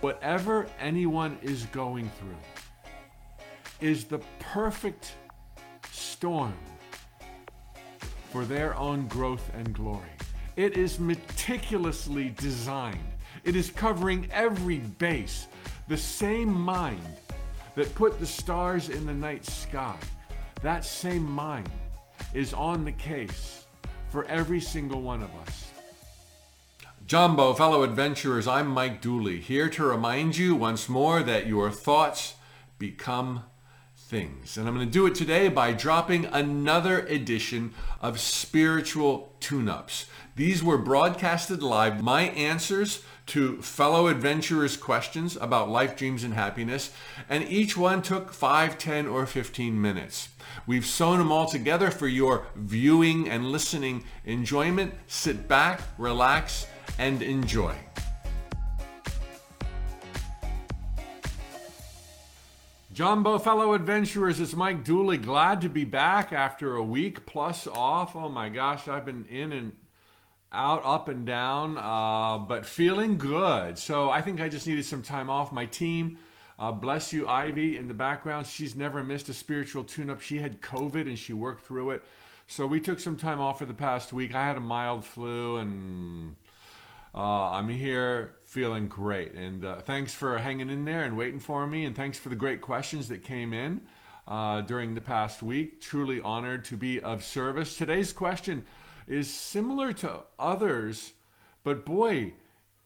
whatever anyone is going through is the perfect storm for their own growth and glory. It is meticulously designed. It is covering every base. The same mind that put the stars in the night sky, that same mind is on the case for every single one of us. Jumbo, fellow adventurers, I'm Mike Dooley, here to remind you once more that your thoughts become things. And I'm going to do it today by dropping another edition of Spiritual Tune Ups. These were broadcasted live, my answers to fellow adventurers' questions about life, dreams, and happiness, and each one took 5, 10, or 15 minutes. We've sewn them all together for your viewing and listening enjoyment. Sit back, relax, and enjoy. Jumbo fellow adventurers, it's Mike Dooley. Glad to be back after a week plus off. Oh my gosh, I've been in and out, up and down, uh, but feeling good. So I think I just needed some time off. My team, uh, bless you, Ivy, in the background. She's never missed a spiritual tune up. She had COVID and she worked through it. So we took some time off for the past week. I had a mild flu and uh, I'm here feeling great. And uh, thanks for hanging in there and waiting for me. And thanks for the great questions that came in uh, during the past week. Truly honored to be of service. Today's question is similar to others, but boy,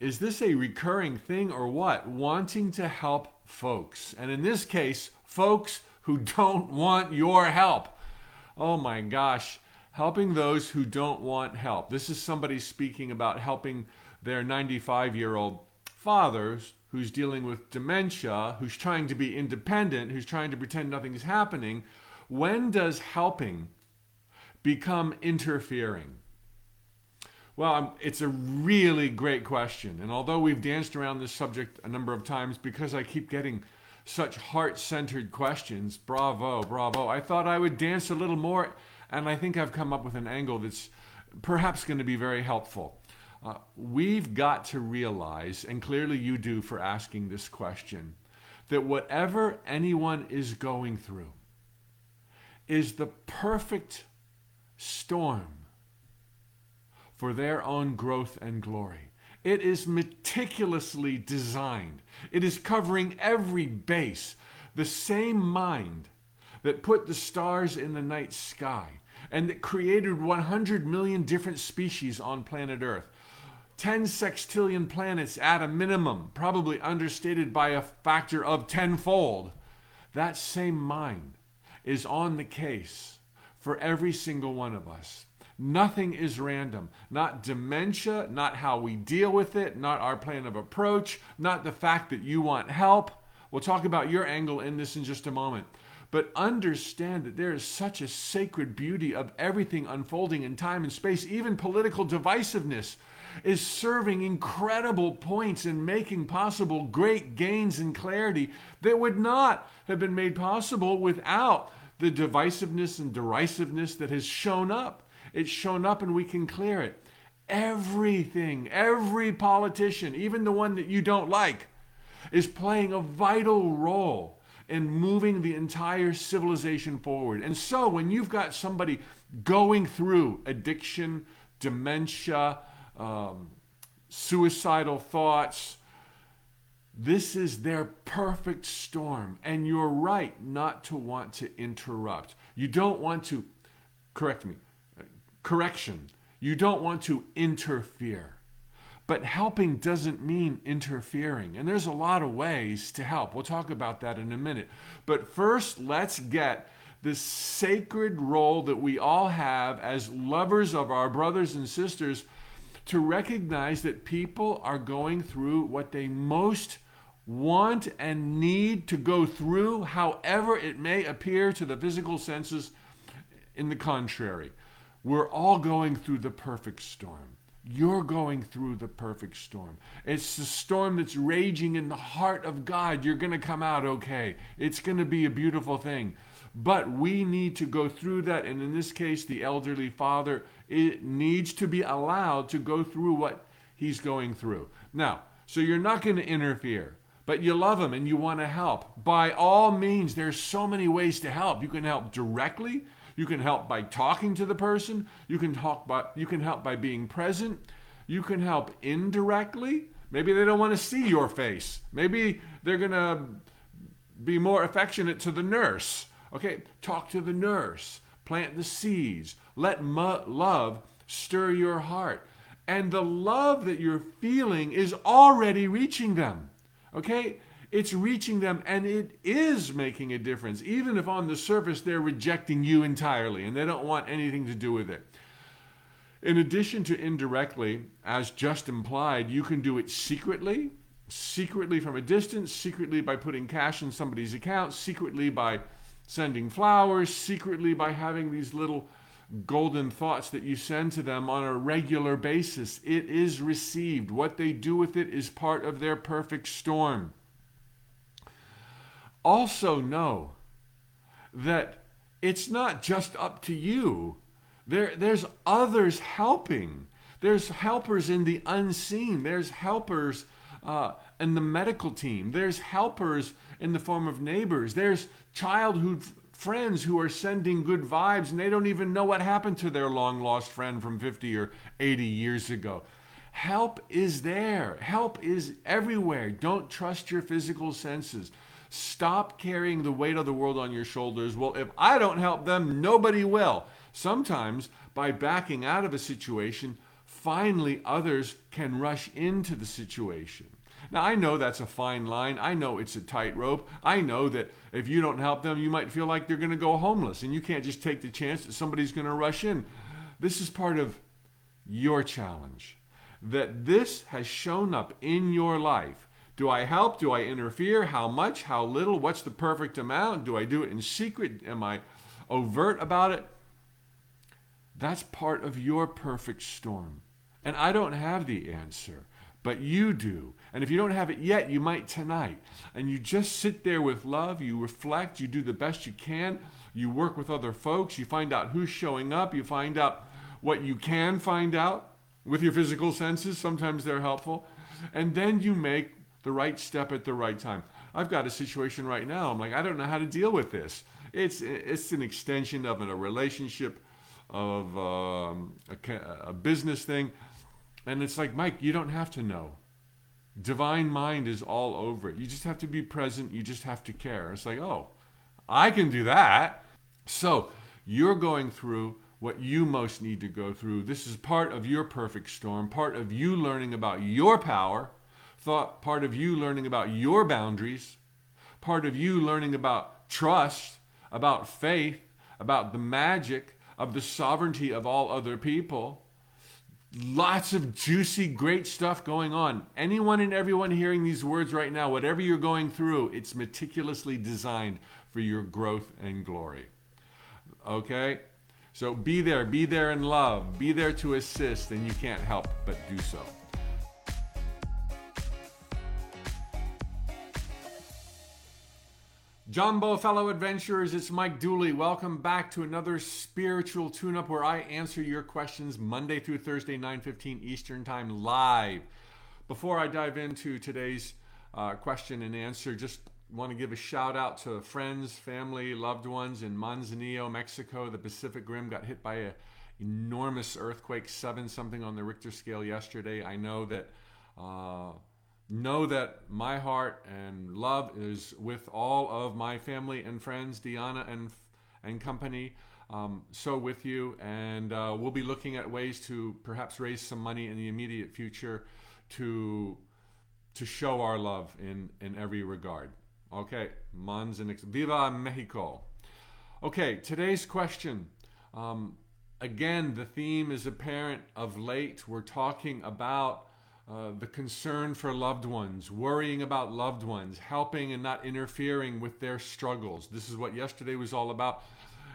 is this a recurring thing or what? Wanting to help folks. And in this case, folks who don't want your help. Oh my gosh, helping those who don't want help. This is somebody speaking about helping their 95 year old father who's dealing with dementia, who's trying to be independent, who's trying to pretend nothing's happening. When does helping become interfering? Well, it's a really great question. And although we've danced around this subject a number of times because I keep getting such heart centered questions, bravo, bravo, I thought I would dance a little more. And I think I've come up with an angle that's perhaps going to be very helpful. Uh, we've got to realize, and clearly you do for asking this question, that whatever anyone is going through is the perfect storm for their own growth and glory. It is meticulously designed. It is covering every base. The same mind that put the stars in the night sky and that created 100 million different species on planet Earth 10 sextillion planets at a minimum, probably understated by a factor of tenfold. That same mind is on the case for every single one of us. Nothing is random. Not dementia, not how we deal with it, not our plan of approach, not the fact that you want help. We'll talk about your angle in this in just a moment. But understand that there is such a sacred beauty of everything unfolding in time and space, even political divisiveness is serving incredible points and making possible great gains in clarity that would not have been made possible without the divisiveness and derisiveness that has shown up. It's shown up and we can clear it. Everything, every politician, even the one that you don't like, is playing a vital role in moving the entire civilization forward. And so when you've got somebody going through addiction, dementia, um, suicidal thoughts. This is their perfect storm. And you're right not to want to interrupt. You don't want to, correct me, correction. You don't want to interfere. But helping doesn't mean interfering. And there's a lot of ways to help. We'll talk about that in a minute. But first, let's get this sacred role that we all have as lovers of our brothers and sisters to recognize that people are going through what they most want and need to go through, however it may appear to the physical senses in the contrary. We're all going through the perfect storm. You're going through the perfect storm. It's the storm that's raging in the heart of God. You're going to come out okay. It's going to be a beautiful thing. But we need to go through that. And in this case, the elderly father it needs to be allowed to go through what he's going through. Now, So you're not going to interfere, but you love him and you want to help. By all means, there's so many ways to help. You can help directly. You can help by talking to the person. You can talk by you can help by being present. You can help indirectly. Maybe they don't want to see your face. Maybe they're going to be more affectionate to the nurse. Okay, talk to the nurse. Plant the seeds. Let love stir your heart. And the love that you're feeling is already reaching them. Okay? It's reaching them and it is making a difference, even if on the surface they're rejecting you entirely and they don't want anything to do with it. In addition to indirectly, as just implied, you can do it secretly, secretly from a distance, secretly by putting cash in somebody's account, secretly by sending flowers, secretly by having these little golden thoughts that you send to them on a regular basis. It is received. What they do with it is part of their perfect storm. Also, know that it's not just up to you there, there's others helping. There's helpers in the unseen. There's helpers uh, in the medical team. There's helpers in the form of neighbors. There's childhood friends who are sending good vibes and they don't even know what happened to their long lost friend from 50 or 80 years ago. Help is there. Help is everywhere. Don't trust your physical senses. Stop carrying the weight of the world on your shoulders. Well, if I don't help them, nobody will. Sometimes, by backing out of a situation, finally others can rush into the situation. Now, I know that's a fine line. I know it's a tightrope. I know that if you don't help them, you might feel like they're going to go homeless, and you can't just take the chance that somebody's going to rush in. This is part of your challenge. That this has shown up in your life. Do I help? Do I interfere? How much? How little? What's the perfect amount? Do I do it in secret? Am I overt about it? That's part of your perfect storm. And I don't have the answer, but you do. And if you don't have it yet, you might tonight. And you just sit there with love, you reflect, you do the best you can, you work with other folks, you find out who's showing up, you find out what you can find out with your physical senses. Sometimes they're helpful. And then you make the right step at the right time. I've got a situation right now. I'm like, I don't know how to deal with this. It's it's an extension of a relationship of um, a, a business thing. And it's like, Mike, you don't have to know. Divine mind is all over it. You just have to be present. You just have to care. It's like, oh, I can do that. So you're going through what you most need to go through. This is part of your perfect storm, part of you learning about your power, thought, part of you learning about your boundaries, part of you learning about trust, about faith, about the magic, of the sovereignty of all other people. Lots of juicy, great stuff going on. Anyone and everyone hearing these words right now, whatever you're going through, it's meticulously designed for your growth and glory. Okay? So be there, be there in love, be there to assist, and you can't help but do so. Jumbo, fellow adventurers, it's Mike Dooley. Welcome back to another spiritual tune-up where I answer your questions Monday through Thursday, 9:15 Eastern Time, live. Before I dive into today's uh, question and answer, just want to give a shout out to friends, family, loved ones in Manzanillo, Mexico. The Pacific Rim got hit by an enormous earthquake, seven something on the Richter scale yesterday. I know that. Uh, know that my heart and love is with all of my family and friends, Diana and and company. Um, so with you, and uh, we'll be looking at ways to perhaps raise some money in the immediate future to to show our love in in every regard. Okay, Mons and Viva Mexico. Okay, today's question. Um, again, the theme is apparent of late. We're talking about uh, the concern for loved ones, worrying about loved ones, helping and not interfering with their struggles. This is what yesterday was all about.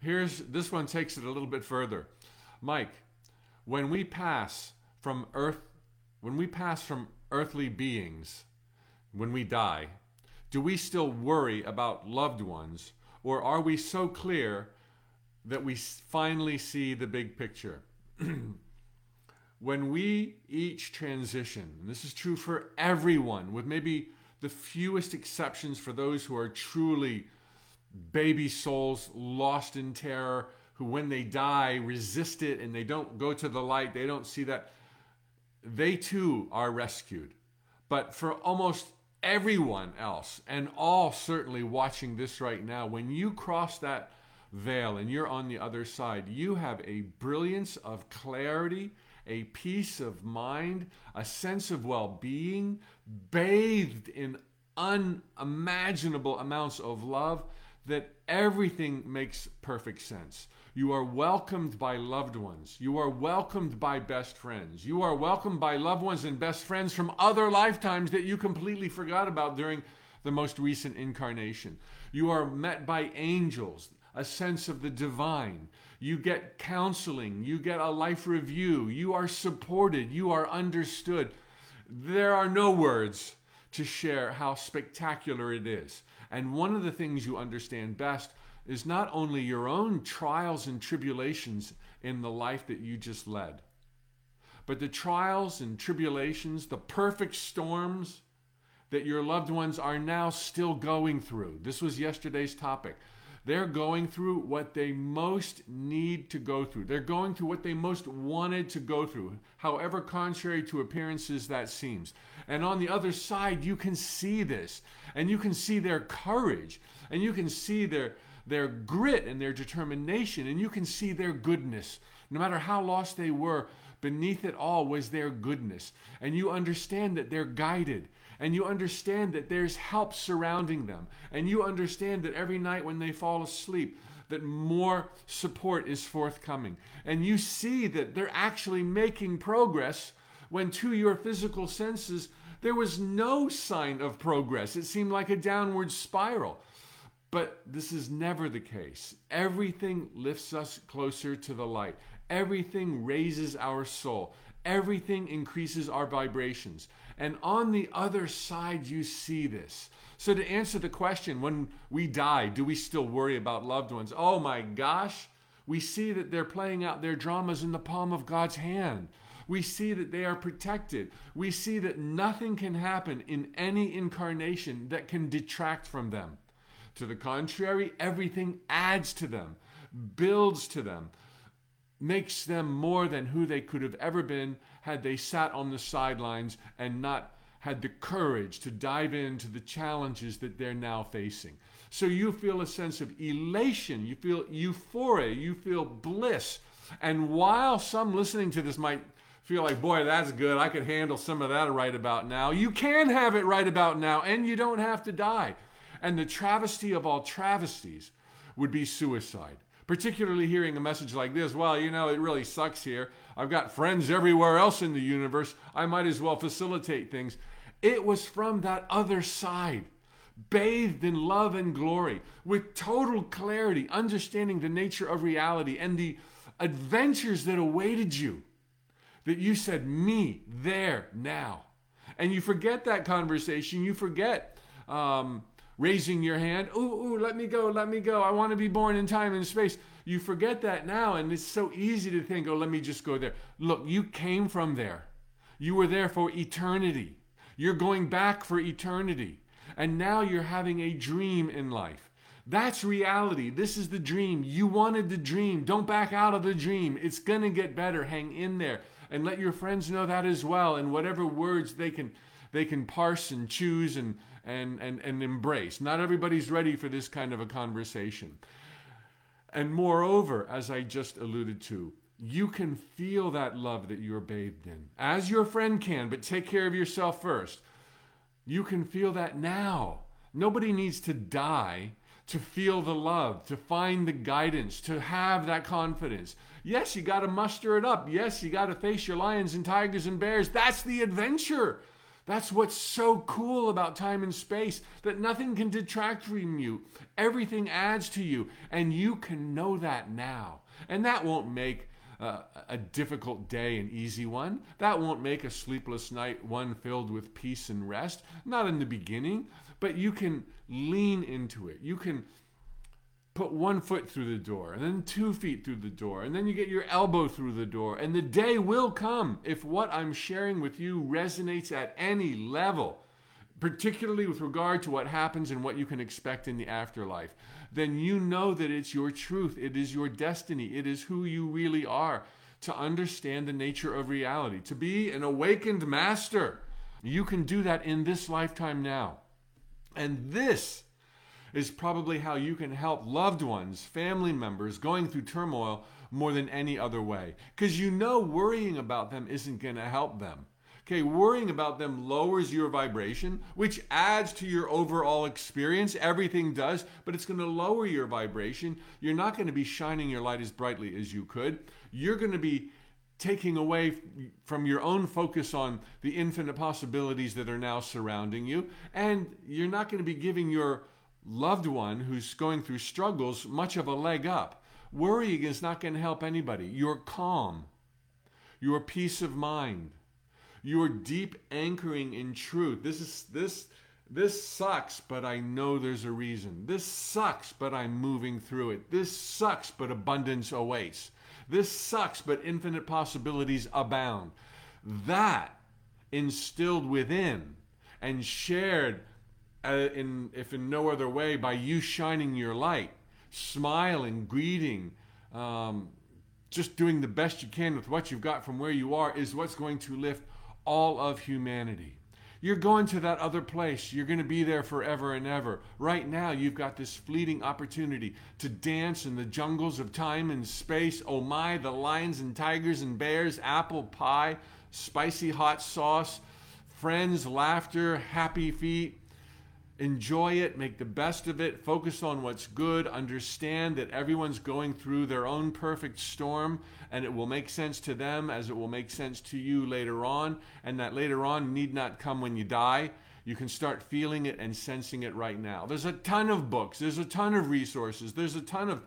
Here's this one takes it a little bit further. Mike, when we pass from earth when we pass from earthly beings, when we die, do we still worry about loved ones or are we so clear that we finally see the big picture? when we each transition, and this is true for everyone, with maybe the fewest exceptions for those who are truly baby souls lost in terror, who when they die resist it and they don't go to the light, they don't see that, they too are rescued. But for almost everyone else, and all certainly watching this right now, when you cross that veil and you're on the other side, you have a brilliance of clarity, a peace of mind, a sense of well being, bathed in unimaginable amounts of love that everything makes perfect sense. You are welcomed by loved ones. You are welcomed by best friends. You are welcomed by loved ones and best friends from other lifetimes that you completely forgot about during the most recent incarnation. You are met by angels, a sense of the divine. You get counseling. You get a life review. You are supported. You are understood. There are no words to share how spectacular it is. And one of the things you understand best is not only your own trials and tribulations in the life that you just led, but the trials and tribulations, the perfect storms that your loved ones are now still going through. This was yesterday's topic. They're going through what they most need to go through. They're going through what they most wanted to go through, however contrary to appearances that seems. And on the other side, you can see this, and you can see their courage, and you can see their their grit and their determination, and you can see their goodness. No matter how lost they were, beneath it all was their goodness. And you understand that they're guided, and you understand that there's help surrounding them, and you understand that every night when they fall asleep, that more support is forthcoming. And you see that they're actually making progress when to your physical senses there was no sign of progress. It seemed like a downward spiral. But this is never the case. Everything lifts us closer to the light. Everything raises our soul. Everything increases our vibrations. And on the other side, you see this. So, to answer the question, when we die, do we still worry about loved ones? Oh my gosh, we see that they're playing out their dramas in the palm of God's hand. We see that they are protected. We see that nothing can happen in any incarnation that can detract from them. To the contrary, everything adds to them, builds to them, makes them more than who they could have ever been had they sat on the sidelines and not had the courage to dive into the challenges that they're now facing. So you feel a sense of elation, you feel euphoria, you feel bliss. And while some listening to this might feel like, boy, that's good, I could handle some of that right about now, you can have it right about now, and you don't have to die. And the travesty of all travesties would be suicide. Particularly hearing a message like this, well, you know, it really sucks here. I've got friends everywhere else in the universe. I might as well facilitate things. It was from that other side, bathed in love and glory, with total clarity, understanding the nature of reality and the adventures that awaited you, that you said, Me, there, now. And you forget that conversation. You forget um, raising your hand, ooh, ooh, let me go, let me go. I want to be born in time and space. You forget that now, and it's so easy to think, oh, let me just go there. Look, you came from there. You were there for eternity. You're going back for eternity. And now you're having a dream in life. That's reality. This is the dream. You wanted the dream. Don't back out of the dream. It's going to get better. Hang in there and let your friends know that as well. And whatever words they can they can parse and choose and and, and, and embrace. Not everybody's ready for this kind of a conversation. And moreover, as I just alluded to, you can feel that love that you're bathed in, as your friend can, but take care of yourself first. You can feel that now. Nobody needs to die to feel the love, to find the guidance, to have that confidence. Yes, you got to muster it up. Yes, you got to face your lions and tigers and bears. That's the adventure. That's what's so cool about time and space that nothing can detract from you. Everything adds to you, and you can know that now. And that won't make uh, a difficult day an easy one. That won't make a sleepless night one filled with peace and rest. Not in the beginning, but you can lean into it. You can put one foot through the door, and then two feet through the door, and then you get your elbow through the door. And the day will come if what I'm sharing with you resonates at any level, particularly with regard to what happens and what you can expect in the afterlife. Then you know that it's your truth, it is your destiny, it is who you really are to understand the nature of reality, to be an awakened master. You can do that in this lifetime now. And this is probably how you can help loved ones, family members going through turmoil more than any other way. Because you know worrying about them isn't going to help them. Okay, worrying about them lowers your vibration, which adds to your overall experience. Everything does, but it's going to lower your vibration. You're not going to be shining your light as brightly as you could. You're going to be taking away from your own focus on the infinite possibilities that are now surrounding you. And you're not going to be giving your loved one who's going through struggles much of a leg up. Worrying is not going to help anybody. Your calm, your peace of mind, your deep anchoring in truth. This is this this sucks, but I know there's a reason. This sucks, but I'm moving through it. This sucks, but abundance awaits. This sucks, but infinite possibilities abound. That instilled within and shared in, if in no other way, by you shining your light, smiling, greeting, um, just doing the best you can with what you've got from where you are, is what's going to lift all of humanity. You're going to that other place. You're going to be there forever and ever. Right now, you've got this fleeting opportunity to dance in the jungles of time and space. Oh my, the lions and tigers and bears, apple pie, spicy hot sauce, friends, laughter, happy feet, enjoy it, make the best of it, focus on what's good, understand that everyone's going through their own perfect storm, and it will make sense to them as it will make sense to you later on, and that later on need not come when you die. You can start feeling it and sensing it right now. There's a ton of books, there's a ton of resources, there's a ton of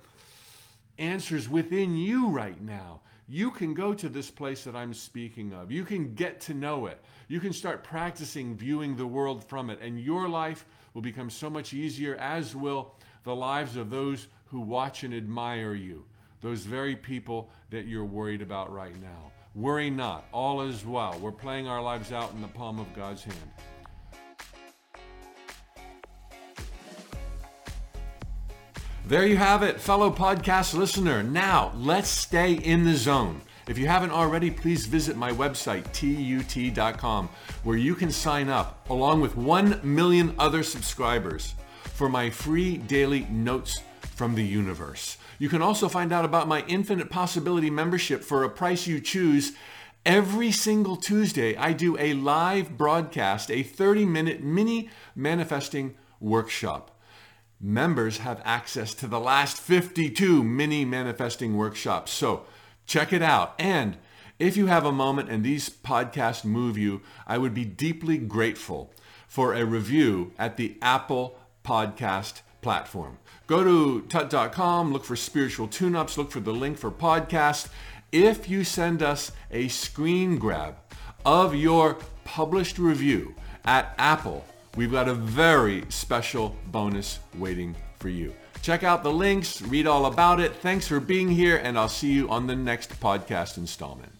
answers within you right now. You can go to this place that I'm speaking of. You can get to know it. You can start practicing viewing the world from it, and your life will become so much easier, as will the lives of those who watch and admire you, those very people that you're worried about right now. Worry not, all is well. We're playing our lives out in the palm of God's hand. There you have it, fellow podcast listener. Now, let's stay in the zone. If you haven't already, please visit my website, tut.com, where you can sign up, along with 1 million other subscribers, for my free daily notes from the universe. You can also find out about my Infinite Possibility membership for a price you choose. Every single Tuesday, I do a live broadcast, a 30 minute mini manifesting workshop. Members have access to the last 52 mini manifesting workshops. So, Check it out. And if you have a moment and these podcasts move you, I would be deeply grateful for a review at the Apple Podcast platform. Go to tut.com, look for spiritual tune-ups, look for the link for podcast. If you send us a screen grab of your published review at Apple, we've got a very special bonus waiting for you. Check out the links, read all about it. Thanks for being here, and I'll see you on the next podcast installment.